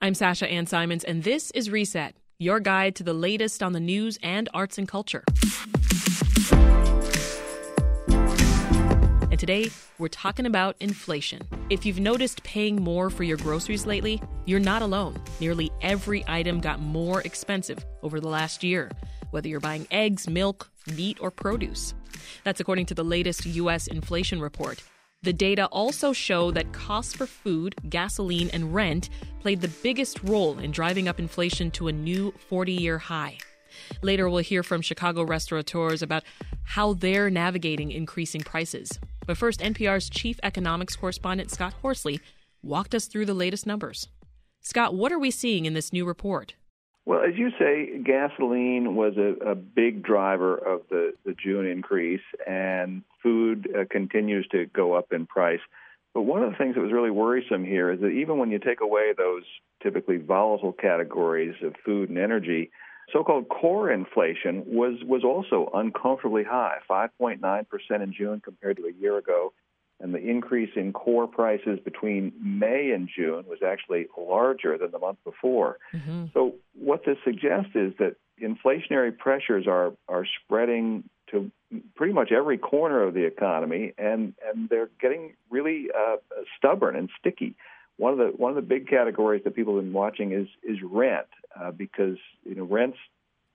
I'm Sasha Ann Simons, and this is Reset, your guide to the latest on the news and arts and culture. And today, we're talking about inflation. If you've noticed paying more for your groceries lately, you're not alone. Nearly every item got more expensive over the last year, whether you're buying eggs, milk, meat, or produce. That's according to the latest U.S. inflation report. The data also show that costs for food, gasoline, and rent played the biggest role in driving up inflation to a new 40 year high. Later, we'll hear from Chicago restaurateurs about how they're navigating increasing prices. But first, NPR's chief economics correspondent, Scott Horsley, walked us through the latest numbers. Scott, what are we seeing in this new report? Well, as you say, gasoline was a, a big driver of the, the June increase, and food uh, continues to go up in price. But one of the things that was really worrisome here is that even when you take away those typically volatile categories of food and energy, so-called core inflation was was also uncomfortably high, 5.9% in June compared to a year ago, and the increase in core prices between May and June was actually larger than the month before. Mm-hmm. So what this suggests is that inflationary pressures are are spreading to pretty much every corner of the economy, and and they're getting really uh, stubborn and sticky. One of the one of the big categories that people have been watching is is rent, uh, because you know rents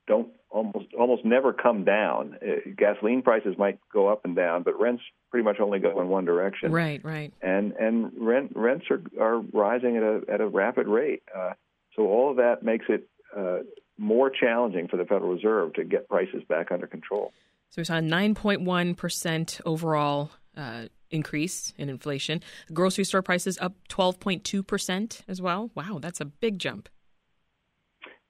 don't almost almost never come down. Uh, gasoline prices might go up and down, but rents pretty much only go in one direction. Right, right. And and rent rents are are rising at a at a rapid rate. Uh, so all of that makes it uh, more challenging for the Federal Reserve to get prices back under control. So we saw a 9.1 percent overall. Uh, increase in inflation. Grocery store prices up 12.2% as well. Wow, that's a big jump.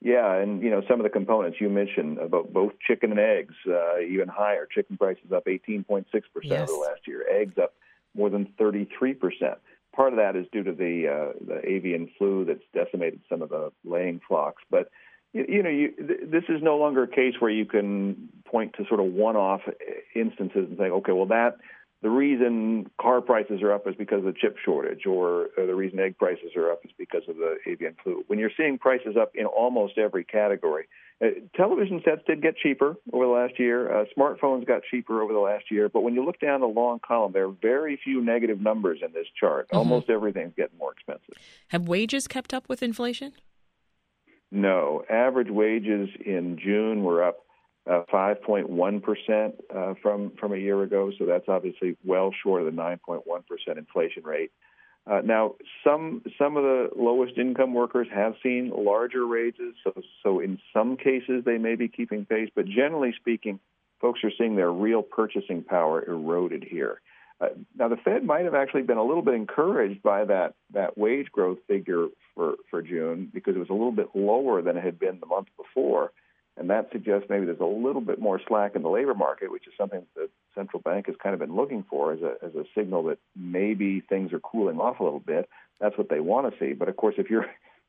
Yeah, and you know some of the components you mentioned about both chicken and eggs, uh, even higher. Chicken prices up 18.6 percent over the last year. Eggs up more than 33 percent. Part of that is due to the uh, the avian flu that's decimated some of the laying flocks. But you, you know, you, th- this is no longer a case where you can point to sort of one-off instances and say, okay, well that the reason car prices are up is because of the chip shortage, or, or the reason egg prices are up is because of the avian flu. When you're seeing prices up in almost every category, uh, television sets did get cheaper over the last year. Uh, smartphones got cheaper over the last year. But when you look down the long column, there are very few negative numbers in this chart. Mm-hmm. Almost everything's getting more expensive. Have wages kept up with inflation? No. Average wages in June were up 5.1% uh, from from a year ago. So that's obviously well short of the 9.1% inflation rate. Uh, now, some some of the lowest income workers have seen larger raises, so so in some cases they may be keeping pace, but generally speaking, folks are seeing their real purchasing power eroded here. Uh, now, the Fed might have actually been a little bit encouraged by that that wage growth figure for for June because it was a little bit lower than it had been the month before. And that suggests maybe there's a little bit more slack in the labor market, which is something the central bank has kind of been looking for as a, as a signal that maybe things are cooling off a little bit. That's what they want to see. But of course, if you're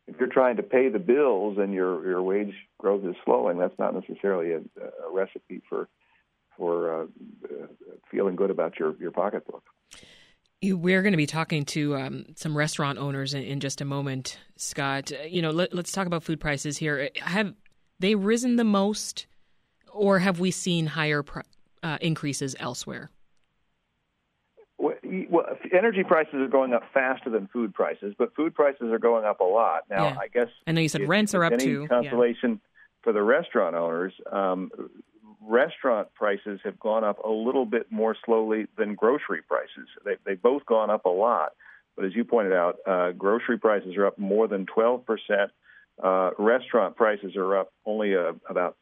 if you're trying to pay the bills and your your wage growth is slowing, that's not necessarily a, a recipe for for uh, feeling good about your your pocketbook. We're going to be talking to um, some restaurant owners in, in, just a moment, Scott. You know, let, us talk about food prices here. Have they risen the most, or have we seen higher uh, increases elsewhere? Well, energy prices are going up faster than food prices, but food prices are going up a lot now. Yeah. I guess I know you said rents are up any too. Consolation. Yeah. for the restaurant owners, um, restaurant prices have gone up a little bit more slowly than grocery prices. They, they've both gone up a lot. But as you pointed out, uh, grocery prices are up more than 12 percent. Uh, restaurant prices are up only uh, about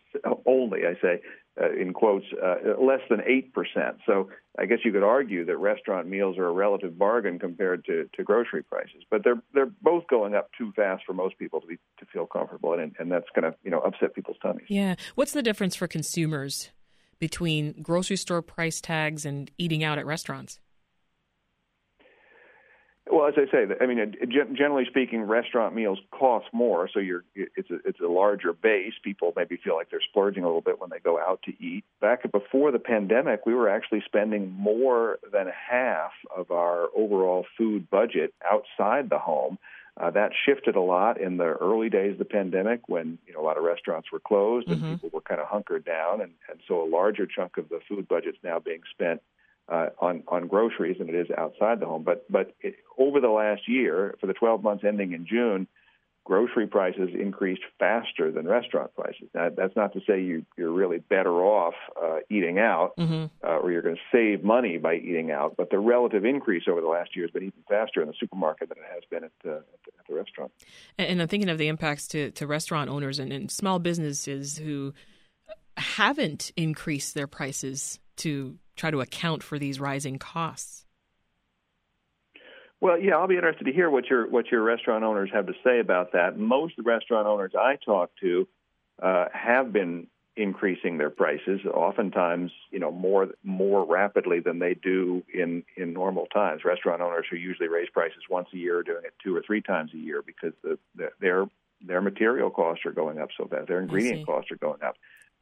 only I say uh, in quotes uh, less than eight percent. So I guess you could argue that restaurant meals are a relative bargain compared to, to grocery prices. But they're they're both going up too fast for most people to be to feel comfortable, and and that's going to you know upset people's tummies. Yeah, what's the difference for consumers between grocery store price tags and eating out at restaurants? Well, as I say, I mean, generally speaking, restaurant meals cost more, so you're it's a it's a larger base. People maybe feel like they're splurging a little bit when they go out to eat. Back before the pandemic, we were actually spending more than half of our overall food budget outside the home. Uh, that shifted a lot in the early days of the pandemic when you know a lot of restaurants were closed and mm-hmm. people were kind of hunkered down, and, and so a larger chunk of the food budget's now being spent uh, on on groceries than it is outside the home. But but it, over the last year, for the 12 months ending in June, grocery prices increased faster than restaurant prices. Now, that's not to say you, you're really better off uh, eating out mm-hmm. uh, or you're going to save money by eating out, but the relative increase over the last year has been even faster in the supermarket than it has been at, uh, at, the, at the, restaurant. And, and, I'm thinking of the impacts to, to restaurant owners and, and small businesses who haven't increased their prices to try to account for these rising costs? Well, yeah, I'll be interested to hear what your what your restaurant owners have to say about that. Most the restaurant owners I talk to uh, have been increasing their prices, oftentimes, you know, more more rapidly than they do in in normal times. Restaurant owners who usually raise prices once a year are doing it two or three times a year because the, the their their material costs are going up so fast. Their ingredient costs are going up.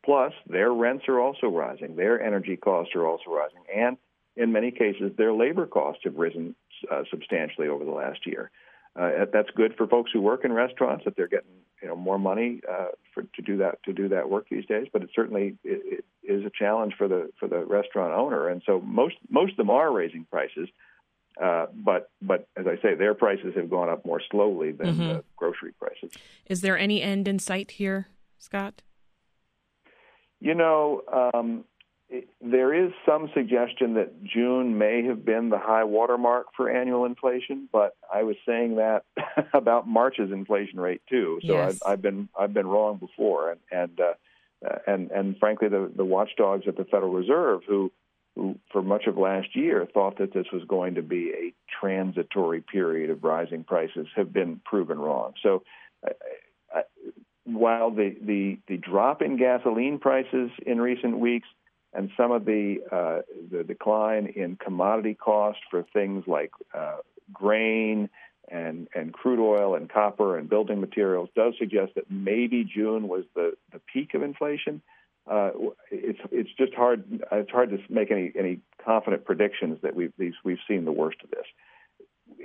Plus, their rents are also rising, their energy costs are also rising, and in many cases, their labor costs have risen uh, substantially over the last year. Uh, that's good for folks who work in restaurants that they're getting you know more money uh, for, to do that to do that work these days. But it certainly it, it is a challenge for the for the restaurant owner, and so most most of them are raising prices. Uh, but but as I say, their prices have gone up more slowly than mm-hmm. grocery prices. Is there any end in sight here, Scott? You know, um, it, there is some suggestion that June may have been the high watermark for annual inflation, but I was saying that about March's inflation rate too. So yes. I've, I've, been I've been wrong before, and and uh, and and frankly, the the watchdogs at the Federal Reserve who who for much of last year thought that this was going to be a transitory period of rising prices have been proven wrong. So while the, the, the drop in gasoline prices in recent weeks and some of the uh, the decline in commodity cost for things like uh, grain and and crude oil and copper and building materials does suggest that maybe June was the, the peak of inflation. Uh, it's it's just hard it's hard to make any any confident predictions that we've we've seen the worst of this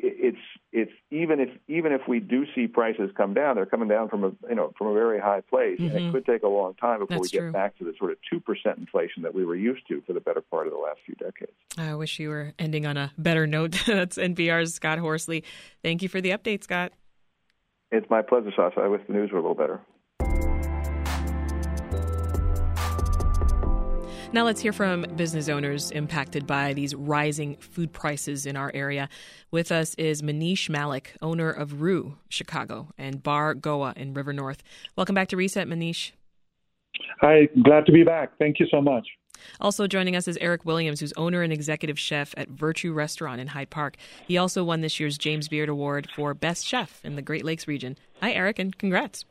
it's it's even if even if we do see prices come down, they're coming down from a you know from a very high place, mm-hmm. and it mm-hmm. could take a long time before That's we get true. back to the sort of two percent inflation that we were used to for the better part of the last few decades. I wish you were ending on a better note. That's NPR's Scott Horsley. Thank you for the update, Scott. It's my pleasure, Sasha. I wish the news were a little better. Now let's hear from business owners impacted by these rising food prices in our area. With us is Manish Malik, owner of Rooh Chicago and Bar Goa in River North. Welcome back to Reset, Manish. Hi, glad to be back. Thank you so much. Also joining us is Eric Williams, who's owner and executive chef at Virtue Restaurant in Hyde Park. He also won this year's James Beard Award for Best Chef in the Great Lakes region. Hi, Eric, and congrats.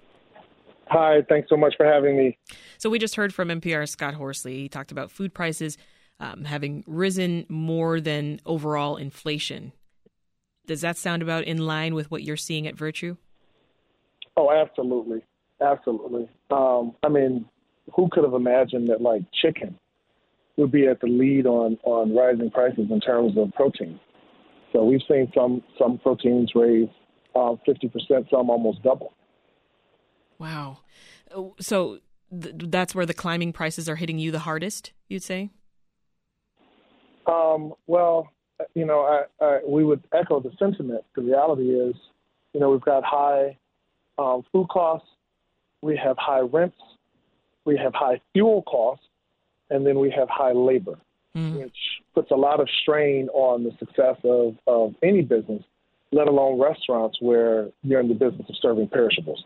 Hi, thanks so much for having me. So, we just heard from NPR Scott Horsley. He talked about food prices um, having risen more than overall inflation. Does that sound about in line with what you're seeing at Virtue? Oh, absolutely. Absolutely. Um, I mean, who could have imagined that, like, chicken would be at the lead on, on rising prices in terms of protein? So, we've seen some, some proteins raise uh, 50%, some almost double. Wow. So th- that's where the climbing prices are hitting you the hardest, you'd say? Um, well, you know, I, I, we would echo the sentiment. The reality is, you know, we've got high um, food costs, we have high rents, we have high fuel costs, and then we have high labor, mm. which puts a lot of strain on the success of, of any business, let alone restaurants where you're in the business of serving perishables.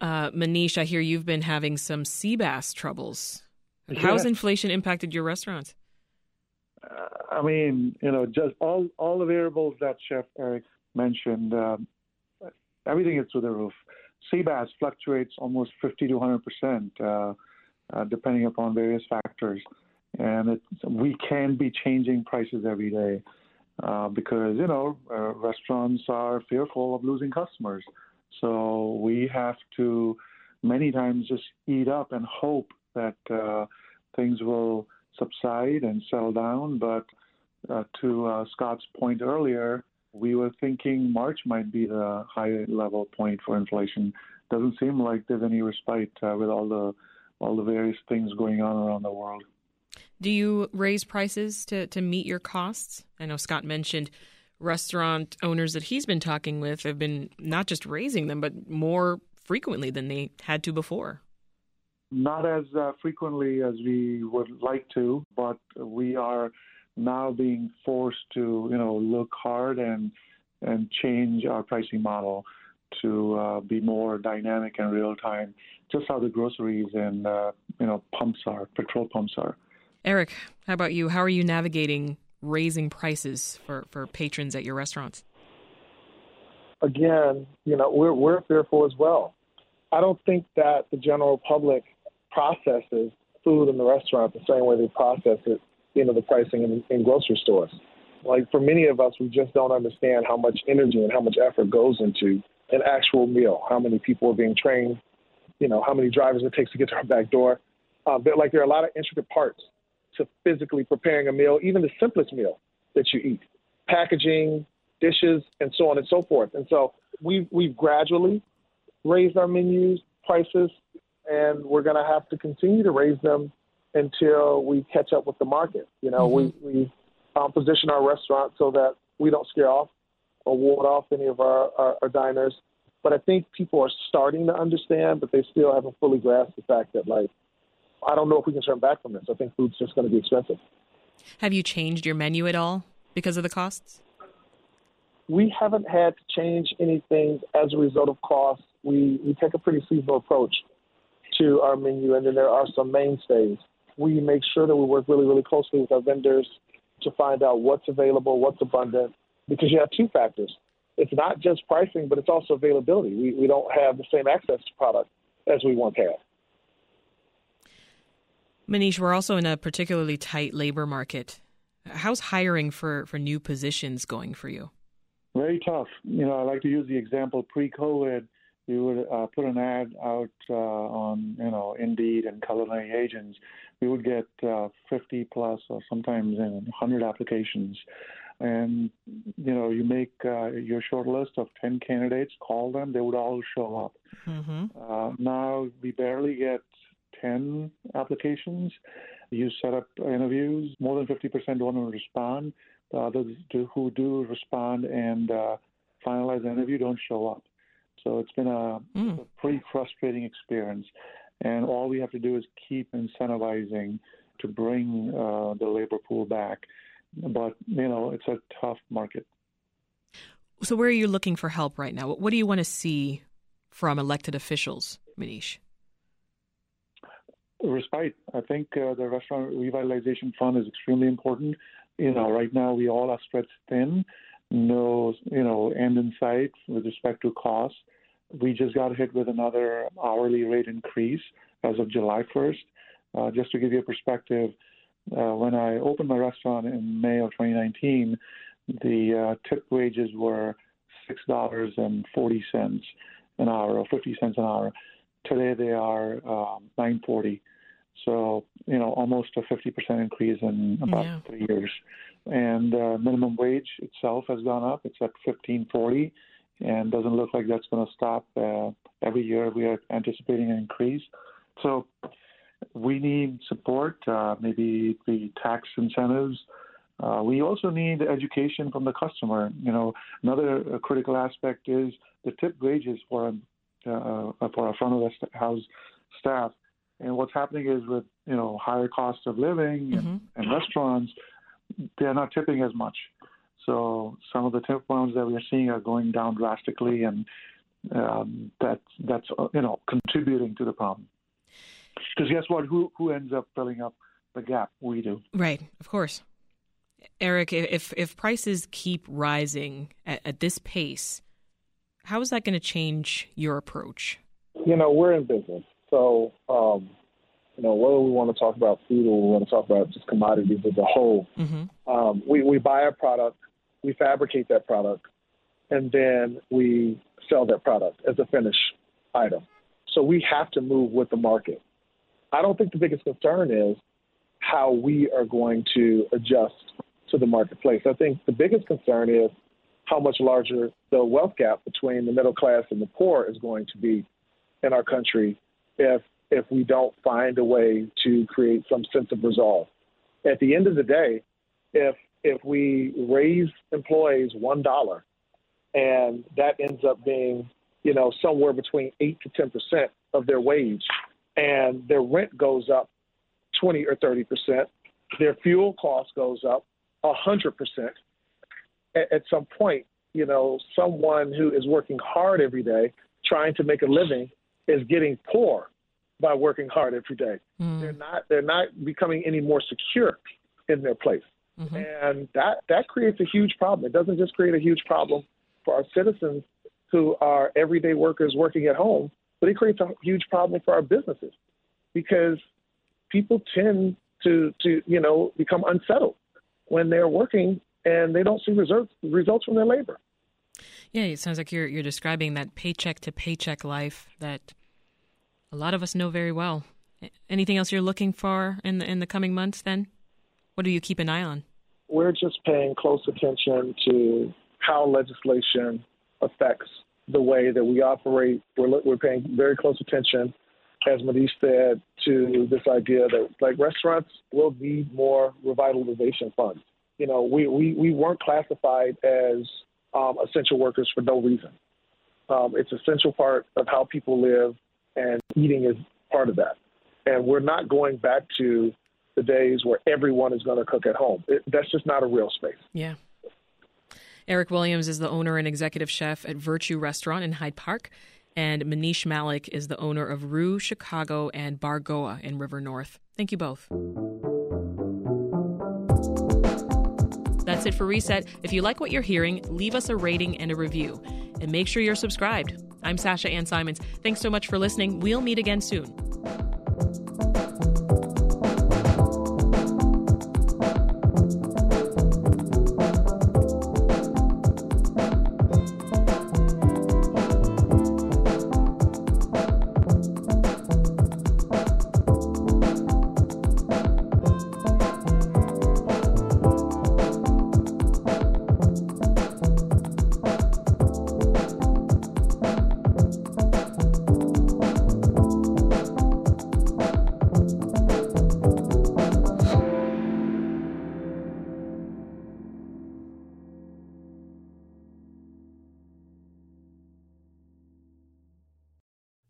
Uh, Manish, I hear you've been having some sea bass troubles. Yeah. How's inflation impacted your restaurants? Uh, I mean, you know, just all all the variables that Chef Eric mentioned, um, everything is through the roof. Sea bass fluctuates almost 50 to 100 percent, uh, uh, depending upon various factors, and we can be changing prices every day uh, because you know uh, restaurants are fearful of losing customers. So we have to many times just eat up and hope that uh, things will subside and settle down. But uh, to uh, Scott's point earlier, we were thinking March might be the high level point for inflation. Doesn't seem like there's any respite uh, with all the all the various things going on around the world. Do you raise prices to, to meet your costs? I know Scott mentioned restaurant owners that he's been talking with have been not just raising them, but more frequently than they had to before. Not as uh, frequently as we would like to, but we are now being forced to, you know, look hard and and change our pricing model to uh, be more dynamic and real time, just how the groceries and uh, you know pumps are, petrol pumps are. Eric, how about you? How are you navigating raising prices for, for patrons at your restaurants? Again, you know, we're, we're fearful as well. I don't think that the general public processes food in the restaurant the same way they process it, you know, the pricing in, in grocery stores. Like for many of us, we just don't understand how much energy and how much effort goes into an actual meal. How many people are being trained? You know, how many drivers it takes to get to our back door. Uh, but like there are a lot of intricate parts to physically preparing a meal, even the simplest meal that you eat, packaging, dishes, and so on and so forth. And so we've, we've gradually raised our menus, prices, and we're going to have to continue to raise them until we catch up with the market. You know, mm-hmm. we, we um, position our restaurant so that we don't scare off or ward off any of our, our, our diners. But I think people are starting to understand, but they still haven't fully grasped the fact that, like, I don't know if we can turn back from this. I think food's just going to be expensive. Have you changed your menu at all because of the costs? We haven't had to change anything as a result of costs. We we take a pretty seasonal approach to our menu, and then there are some mainstays. We make sure that we work really, really closely with our vendors to find out what's available, what's abundant, because you have two factors. It's not just pricing, but it's also availability. We, we don't have the same access to product as we once had. Manish, we're also in a particularly tight labor market. How's hiring for, for new positions going for you? Very tough. You know, I like to use the example pre-COVID. We would uh, put an ad out uh, on, you know, Indeed and Culinary Agents. We would get uh, 50 plus or sometimes you know, 100 applications. And, you know, you make uh, your short list of 10 candidates, call them, they would all show up. Mm-hmm. Uh, now we barely get 10 applications. You set up interviews. More than 50% don't respond. The others do, who do respond and uh, finalize the interview don't show up. So it's been a, mm. a pretty frustrating experience. And all we have to do is keep incentivizing to bring uh, the labor pool back. But, you know, it's a tough market. So, where are you looking for help right now? What do you want to see from elected officials, Manish? Respite. I think uh, the restaurant revitalization fund is extremely important. You know, right now we all are stretched thin, no, you know, end in sight with respect to costs. We just got hit with another hourly rate increase as of July 1st. Uh, just to give you a perspective, uh, when I opened my restaurant in May of 2019, the uh, tip wages were six dollars and forty cents an hour or fifty cents an hour. Today they are um, 940. So, you know, almost a 50% increase in about yeah. three years. And uh, minimum wage itself has gone up. It's at 1540 and doesn't look like that's going to stop. Uh, every year we are anticipating an increase. So we need support, uh, maybe the tax incentives. Uh, we also need education from the customer. You know, another uh, critical aspect is the tip wages for for our front of the house staff And what's happening is with you know higher costs of living mm-hmm. and, and restaurants, they're not tipping as much. So some of the tip amounts that we're seeing are going down drastically, and um, that's that's uh, you know contributing to the problem. Because guess what? Who who ends up filling up the gap? We do. Right, of course. Eric, if if prices keep rising at, at this pace, how is that going to change your approach? You know, we're in business, so um, you know whether we want to talk about food or we want to talk about just commodities as a whole, mm-hmm. um, we we buy a product, we fabricate that product, and then we sell that product as a finished item. So we have to move with the market. I don't think the biggest concern is how we are going to adjust to the marketplace. I think the biggest concern is how much larger the wealth gap between the middle class and the poor is going to be in our country if if we don't find a way to create some sense of resolve. At the end of the day, if if we raise employees one dollar and that ends up being, you know, somewhere between eight to ten percent of their wage, and their rent goes up twenty or thirty percent, their fuel cost goes up hundred percent. At some point, you know, someone who is working hard every day, trying to make a living, is getting poor by working hard every day. Mm. They're not they're not becoming any more secure in their place. Mm-hmm. And that that creates a huge problem. It doesn't just create a huge problem for our citizens who are everyday workers working at home, but it creates a huge problem for our businesses because people tend to to you know become unsettled when they're working and they don't see results results from their labor. Yeah, it sounds like you're you're describing that paycheck to paycheck life that a lot of us know very well. Anything else you're looking for in the in the coming months? Then, what do you keep an eye on? We're just paying close attention to how legislation affects the way that we operate. We're we're paying very close attention, as Manish said, to this idea that like restaurants will need more revitalization funds. You know, we we, we weren't classified as um, essential workers for no reason. Um, it's essential part of how people live, and eating is part of that. And we're not going back to the days where everyone is going to cook at home. It, that's just not a real space. Yeah. Eric Williams is the owner and executive chef at Virtue Restaurant in Hyde Park, and Manish Malik is the owner of Rooh Chicago and Bar Goa in River North. Thank you both. For Reset. If you like what you're hearing, leave us a rating and a review. And make sure you're subscribed. I'm Sasha Ann Simons. Thanks so much for listening. We'll meet again soon.